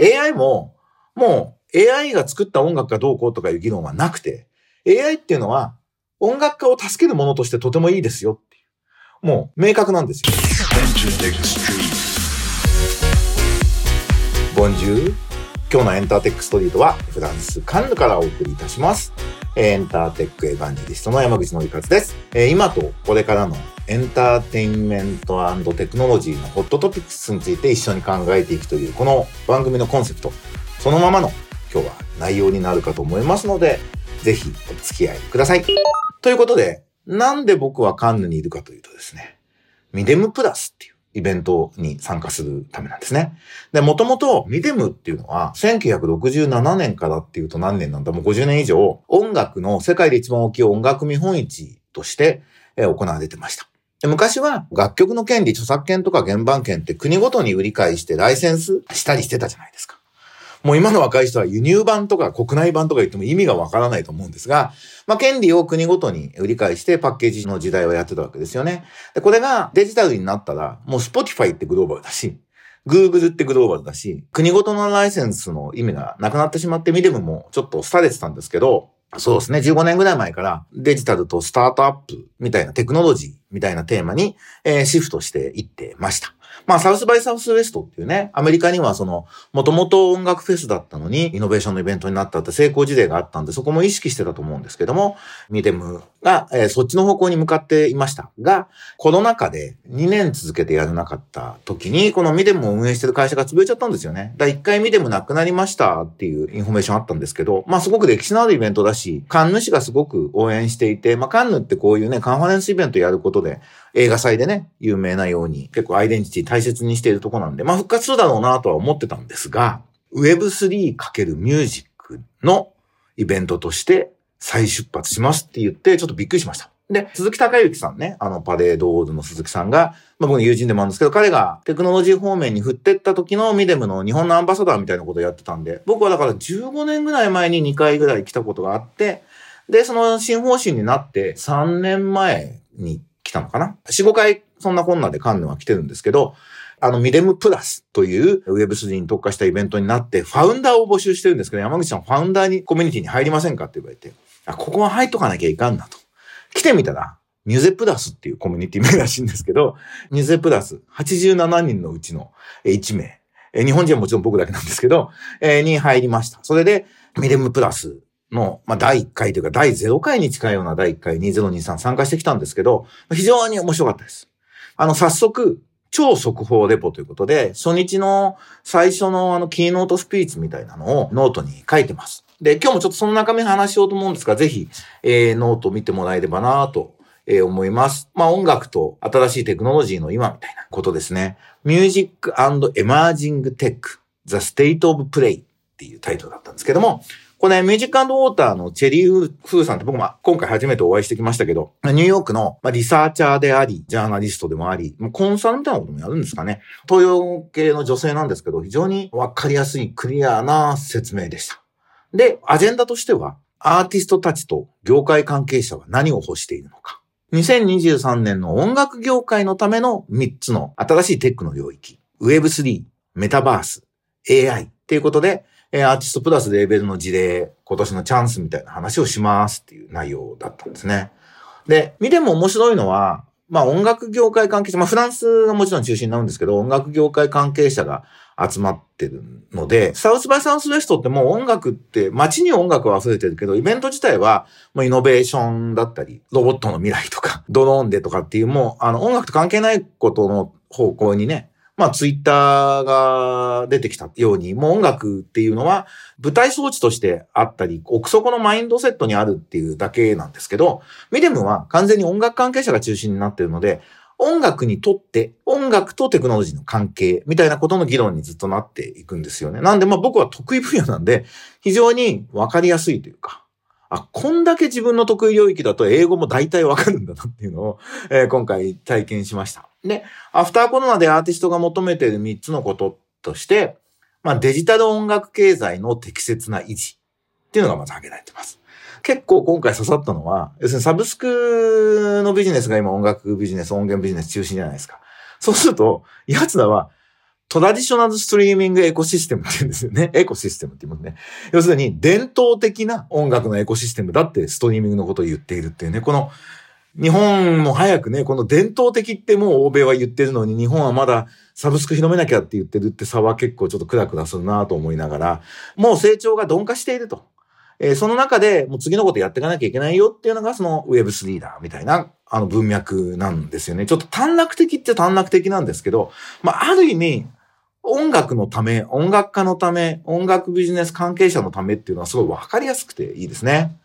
AI も、もう AI が作った音楽がどうこうとかいう議論はなくて、AI っていうのは音楽家を助けるものとしてとてもいいですよっていう。もう明確なんですよ。ボンジュー今日のエンターテックストリートはフランスカンヌからお送りいたします。エンターテックエヴァンジェリストの山口のりかずです。今とこれからのエンターテインメントテクノロジーのホットトピックスについて一緒に考えていくというこの番組のコンセプト、そのままの今日は内容になるかと思いますので、ぜひお付き合いください。ということで、なんで僕はカンヌにいるかというとですね、ミデムプラスっていうイベントに参加するためなんですね。で、もともとミデムっていうのは、1967年からっていうと何年なんだもう50年以上、音楽の世界で一番大きい音楽見本市として行われてました。で昔は楽曲の権利、著作権とか原版権って国ごとに売り買いしてライセンスしたりしてたじゃないですか。もう今の若い人は輸入版とか国内版とか言っても意味がわからないと思うんですが、まあ、権利を国ごとに売り買いしてパッケージの時代をやってたわけですよね。で、これがデジタルになったら、もう Spotify ってグローバルだし、Google ってグローバルだし、国ごとのライセンスの意味がなくなってしまって、ミデムもちょっと廃れてたんですけど、そうですね。15年ぐらい前からデジタルとスタートアップみたいなテクノロジーみたいなテーマに、えー、シフトしていってました。まあ、 South by Southwest っていうね、アメリカにはその、もともと音楽フェスだったのに、イノベーションのイベントになったって成功事例があったんで、そこも意識してたと思うんですけども、 MIDEM が、えー、そっちの方向に向かっていましたが、コロナ禍で2年続けてやらなかった時に、この MIDEM を運営してる会社が潰れちゃったんですよね。だ1回 MIDEM なくなりましたっていうインフォメーションあったんですけど、まあすごく歴史のあるイベントだし、カンヌ市がすごく応援していて、まあカンヌってこういうね、カンファレンスイベントやることで、映画祭でね、有名なように結構アイデンティティ大切にしているとこなんで、まあ復活するだろうなとは思ってたんですが、Web3× ミュージックのイベントとして再出発しますって言って、ちょっとびっくりしました。で、鈴木隆之さんね、あの、パレードオールの鈴木さんが、まあ僕の友人でもあるんですけど、彼がテクノロジー方面に振ってった時のミデムの日本のアンバサダーみたいなことをやってたんで、僕はだから15年ぐらい前に2回ぐらい来たことがあって、で、その新方針になって3年前にたのかな ?4、5回そんなこんなでカンヌは来てるんですけど、あの、ミデムプラスという Web3 に特化したイベントになって、ファウンダーを募集してるんですけど、山口さんファウンダーにコミュニティに入りませんかって言われて、あ、ここは入っとかなきゃいかんなと。来てみたら、ミュゼプラスっていうコミュニティ名らしいんですけど、ミュゼプラス87人のうちの1名、日本人はもちろん僕だけなんですけど、に入りました。それで、 MIDEM+の、まあ、第1回というか、第0回に近いような第1回2023参加してきたんですけど、非常に面白かったです。あの、早速、超速報レポということで、初日の最初のあの、キーノートスピーチみたいなのをノートに書いてます。で、今日もちょっとその中身話しようと思うんですが、ぜひ、えー、ノート見てもらえればなと、えー、思います。まあ、音楽と新しいテクノロジーの今みたいなことですね。Music and Emerging Tech The State of Play っていうタイトルだったんですけども、これ、ねミュージックウォーターのチェリー・フーさんって僕も今回初めてお会いしてきましたけど、ニューヨークのリサーチャーであり、ジャーナリストでもあり、コンサルみたいなこともやるんですかね。東洋系の女性なんですけど、非常にわかりやすいクリアな説明でした。で、アジェンダとしては、アーティストたちと業界関係者は何を欲しているのか。2023年の音楽業界のための3つの新しいテックの領域。Web3、メタバース、AI っていうことで、えアーティストプラスレーベルの事例、今年のチャンスみたいな話をしますっていう内容だったんですね。で、見ても面白いのは、まあ音楽業界関係者、まあフランスがもちろん中心になるんですけど、音楽業界関係者が集まってるので、サウスバイサウスウェストってもう音楽って、街に音楽は溢れてるけど、イベント自体はもうイノベーションだったり、ロボットの未来とか、ドローンでとかっていうもう、あの音楽と関係ないことの方向にね、まあ、ツイッターが出てきたように、もう音楽っていうのは舞台装置としてあったり、奥底のマインドセットにあるっていうだけなんですけど、ミデムは完全に音楽関係者が中心になっているので、音楽にとって音楽とテクノロジーの関係みたいなことの議論にずっとなっていくんですよね。なんでまあ僕は得意分野なんで非常にわかりやすいというか、あ、こんだけ自分の得意領域だと英語も大体わかるんだなっていうのを、えー、今回体験しました。で、アフターコロナでアーティストが求めている3つのこととして、まあ、デジタル音楽経済の適切な維持っていうのがまず挙げられてます。結構今回刺さったのは、要するにサブスクのビジネスが今音楽ビジネス、音源ビジネス中心じゃないですか。そうすると、奴らはトラディショナルストリーミングエコシステムって言うんですよね。エコシステムって言いますね。要するに、伝統的な音楽のエコシステムだってストリーミングのことを言っているっていうね。この、日本も早くね、この伝統的ってもう欧米は言ってるのに、日本はまだサブスク広めなきゃって言ってるって差は結構ちょっとクラクラするなと思いながら、もう成長が鈍化していると。えー、その中でもう次のことやっていかなきゃいけないよっていうのがその Web3 だみたいなあの文脈なんですよね。ちょっと短絡的って短絡的なんですけど、まあある意味音楽のため、音楽家のため、音楽ビジネス関係者のためっていうのはすごいわかりやすくていいですね。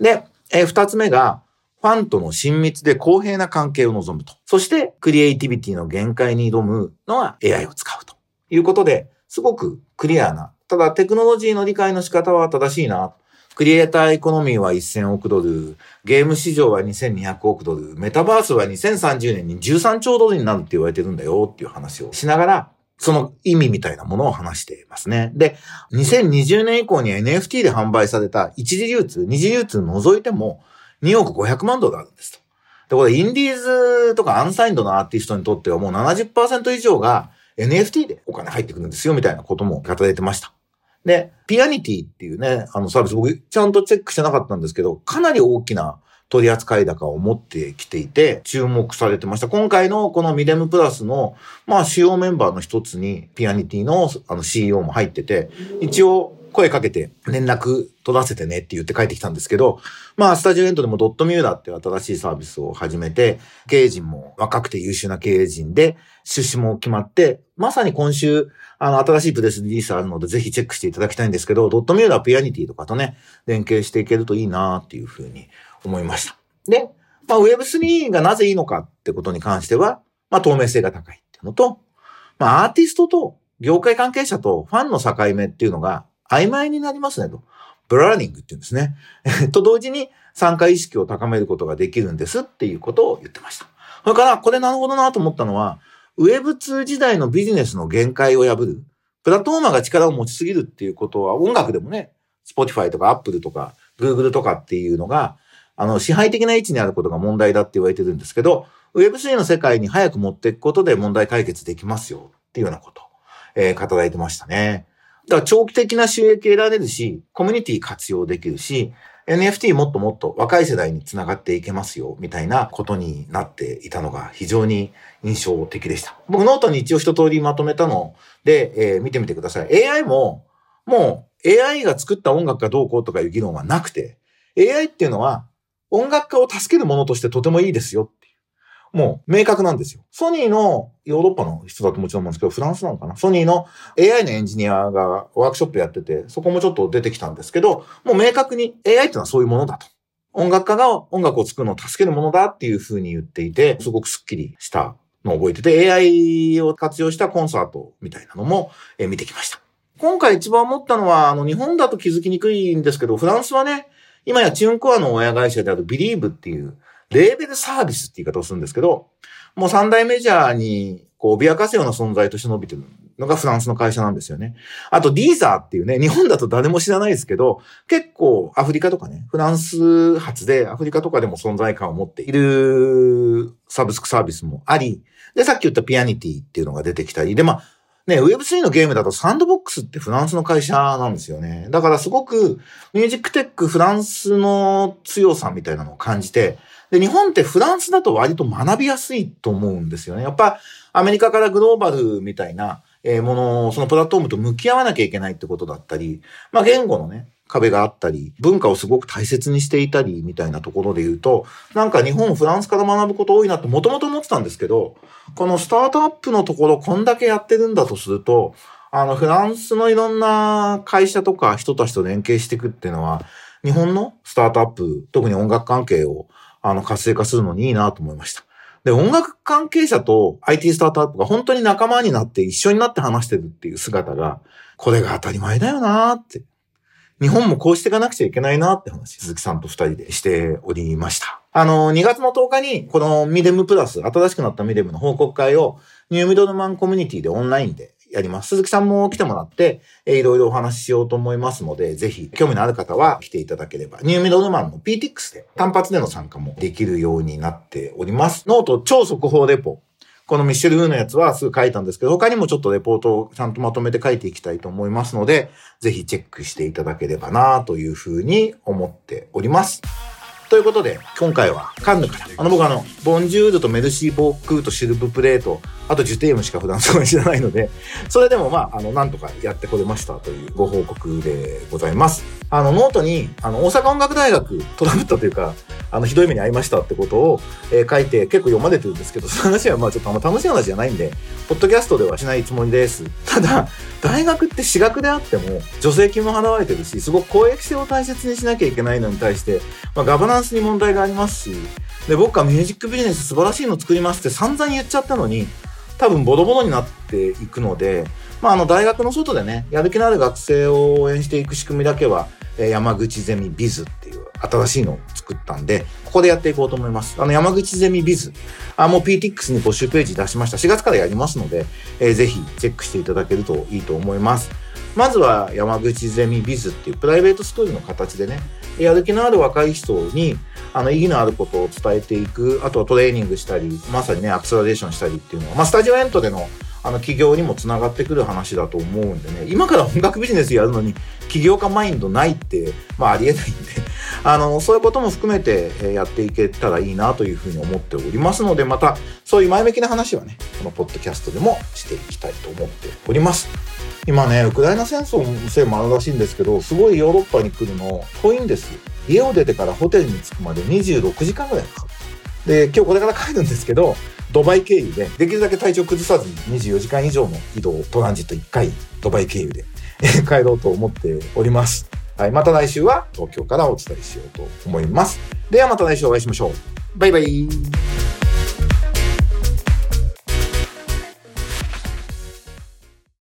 で、えー、二つ目が、ファンとの親密で公平な関係を望むと。そして、クリエイティビティの限界に挑むのは AI を使うということで、すごくクリアな。ただ、テクノロジーの理解の仕方は正しいな。クリエイターエコノミーは1000億ドル、ゲーム市場は2200億ドル、メタバースは2030年に13兆ドルになるって言われてるんだよっていう話をしながら、その意味みたいなものを話していますね。で、2020年以降に NFT で販売された一次流通、二次流通除いても2億500万ドルあるんですと。で、これインディーズとかアンサインドのアーティストにとってはもう70%以上が NFT でお金入ってくるんですよみたいなことも語られてました。で、ピアニティっていうね、あのサービス僕ちゃんとチェックしてなかったんですけど、かなり大きな取り扱い高を持ってきていて、注目されてました。今回のこのミデムプラスの、まあ、主要メンバーの一つに、ピアニティのあの CEO も入ってて、一応、声かけて連絡取らせてねって言って帰ってきたんですけど、まあ、スタジオエントでもドットミューラーっていう新しいサービスを始めて、経営陣も若くて優秀な経営陣で、出資も決まって、まさに今週、あの、新しいプレスリリースあるので、ぜひチェックしていただきたいんですけど、ドットミューラー、ピアニティとかとね、連携していけるといいなっていうふうに思いました。で、まあ Web3 がなぜいいのかってことに関しては、まあ透明性が高いっていうのと、まあアーティストと業界関係者とファンの境目っていうのが曖昧になりますねと。 Blurring って言うんですね。と同時に参加意識を高めることができるんですっていうことを言ってました。それから、これなるほどなと思ったのは、Web2 時代のビジネスの限界を破る。プラットフォーマーが力を持ちすぎるっていうことは音楽でもね、Spotify とか Apple とか Google とかっていうのがあの、支配的な位置にあることが問題だって言われてるんですけど、Web3 の世界に早く持っていくことで問題解決できますよっていうようなこと、えー、語られてましたね。だから長期的な収益得られるし、コミュニティ活用できるし、NFT もっともっと若い世代につながっていけますよ、みたいなことになっていたのが非常に印象的でした。僕ノートに一応一通りまとめたので、えー、見てみてください。AI も、もう AI が作った音楽がどうこうとかいう議論はなくて、AI っていうのは音楽家を助けるものとしてとてもいいですよ。もう明確なんですよ。ソニーのヨーロッパの人だともちろん思うんですけど、フランスなのかな？ソニーの AI のエンジニアがワークショップやってて、そこもちょっと出てきたんですけど、もう明確に AI っていうのはそういうものだと。音楽家が音楽を作るのを助けるものだっていうふうに言っていて、すごくスッキリしたのを覚えてて、AI を活用したコンサートみたいなのも見てきました。今回一番思ったのは、あの、日本だと気づきにくいんですけど、フランスはね、今やチューンコアの親会社であるビリーブっていうレーベルサービスって言い方をするんですけど、もう三大メジャーにこう脅かすような存在として伸びてるのがフランスの会社なんですよね。あとディーザーっていうね、日本だと誰も知らないですけど、結構アフリカとかね、フランス発でアフリカとかでも存在感を持っているサブスクサービスもあり、で、さっき言ったピアニティっていうのが出てきたり、で、まあ、ね、Web3 のゲームだとサンドボックスってフランスの会社なんですよね。だからすごくミュージックテックフランスの強さみたいなのを感じて、で、日本ってフランスだと割と学びやすいと思うんですよね。やっぱアメリカからグローバルみたいなえものを、そのプラットフォームと向き合わなきゃいけないってことだったり、まあ言語のね、壁があったり、文化をすごく大切にしていたり、みたいなところで言うと、なんか日本、フランスから学ぶこと多いなってもともと思ってたんですけど、このスタートアップのところこんだけやってるんだとすると、あの、フランスのいろんな会社とか人たちと連携していくっていうのは、日本のスタートアップ、特に音楽関係を、あの、活性化するのにいいなと思いました。で、音楽関係者と IT スタートアップが本当に仲間になって一緒になって話してるっていう姿が、これが当たり前だよなって。日本もこうしていかなくちゃいけないなって話、鈴木さんと二人でしておりました。あの、2月の10日に、このミデムプラス、新しくなったミデムの報告会を、ニューミドルマンコミュニティでオンラインでやります。鈴木さんも来てもらって、えー、いろいろお話ししようと思いますので、ぜひ、興味のある方は来ていただければ、ニューミドルマンの Peatix で単発での参加もできるようになっております。ノート超速報レポ。このミッシェル・ウーのやつはすぐ書いたんですけど、他にもちょっとレポートをちゃんとまとめて書いていきたいと思いますので、ぜひチェックしていただければなというふうに思っております。ということで、今回はカンヌから、あの僕あの、 bonjour と merci beaucoup と s'il vous plaît と、あと je t'aime しか普段そこに知らないので、それでもまあ、あの、なんとかやってこれましたというご報告でございます。あの、ノートに、あの、大阪音楽大学トラブったというか、あの、ひどい目に遭いましたってことを、えー、書いて結構読まれてるんですけど、その話はまあちょっとあんま楽しい話じゃないんで、ポッドキャストではしないつもりです。ただ、大学って私学であっても、助成金も払われてるし、すごく公益性を大切にしなきゃいけないのに対して、まあ、ガバナンスに問題がありますし、で、僕はミュージックビジネス素晴らしいの作りますって散々言っちゃったのに、多分ボロボロになっていくので、まあ、あの、大学の外でね、やる気のある学生を応援していく仕組みだけは、え山口ゼミビズっていう新しいのを作ったんで、ここでやっていこうと思います。あの、山口ゼミビズ。あ、もう PTX に募集ページ出しました。4月からやりますので、えー、ぜひチェックしていただけるといいと思います。まずは山口ゼミビズっていうプライベートスクールの形でね、やる気のある若い人に、あの、意義のあることを伝えていく、あとはトレーニングしたり、まさにね、アクセラレーションしたりっていうのは、まあ、スタジオエントでのあの企業にもつながってくる話だと思うんでね。今から音楽ビジネスやるのに起業家マインドないって、まあ、ありえないあのそういうことも含めてやっていけたらいいなというふうに思っておりますのでまたそういう前向きな話はねこのポッドキャストでもしていきたいと思っております。今ねウクライナ戦争のせいもあるらしいんですけどすごいヨーロッパに来るの遠いんです。よ家を出てからホテルに着くまで26時間ぐらいかかる。で今日これから帰るんですけどドバイ経由で、できるだけ体調崩さずに24時間以上の移動、トランジット1回、ドバイ経由で帰ろうと思っております。はい、また来週は東京からお伝えしようと思います。ではまた来週お会いしましょう。バイバイ。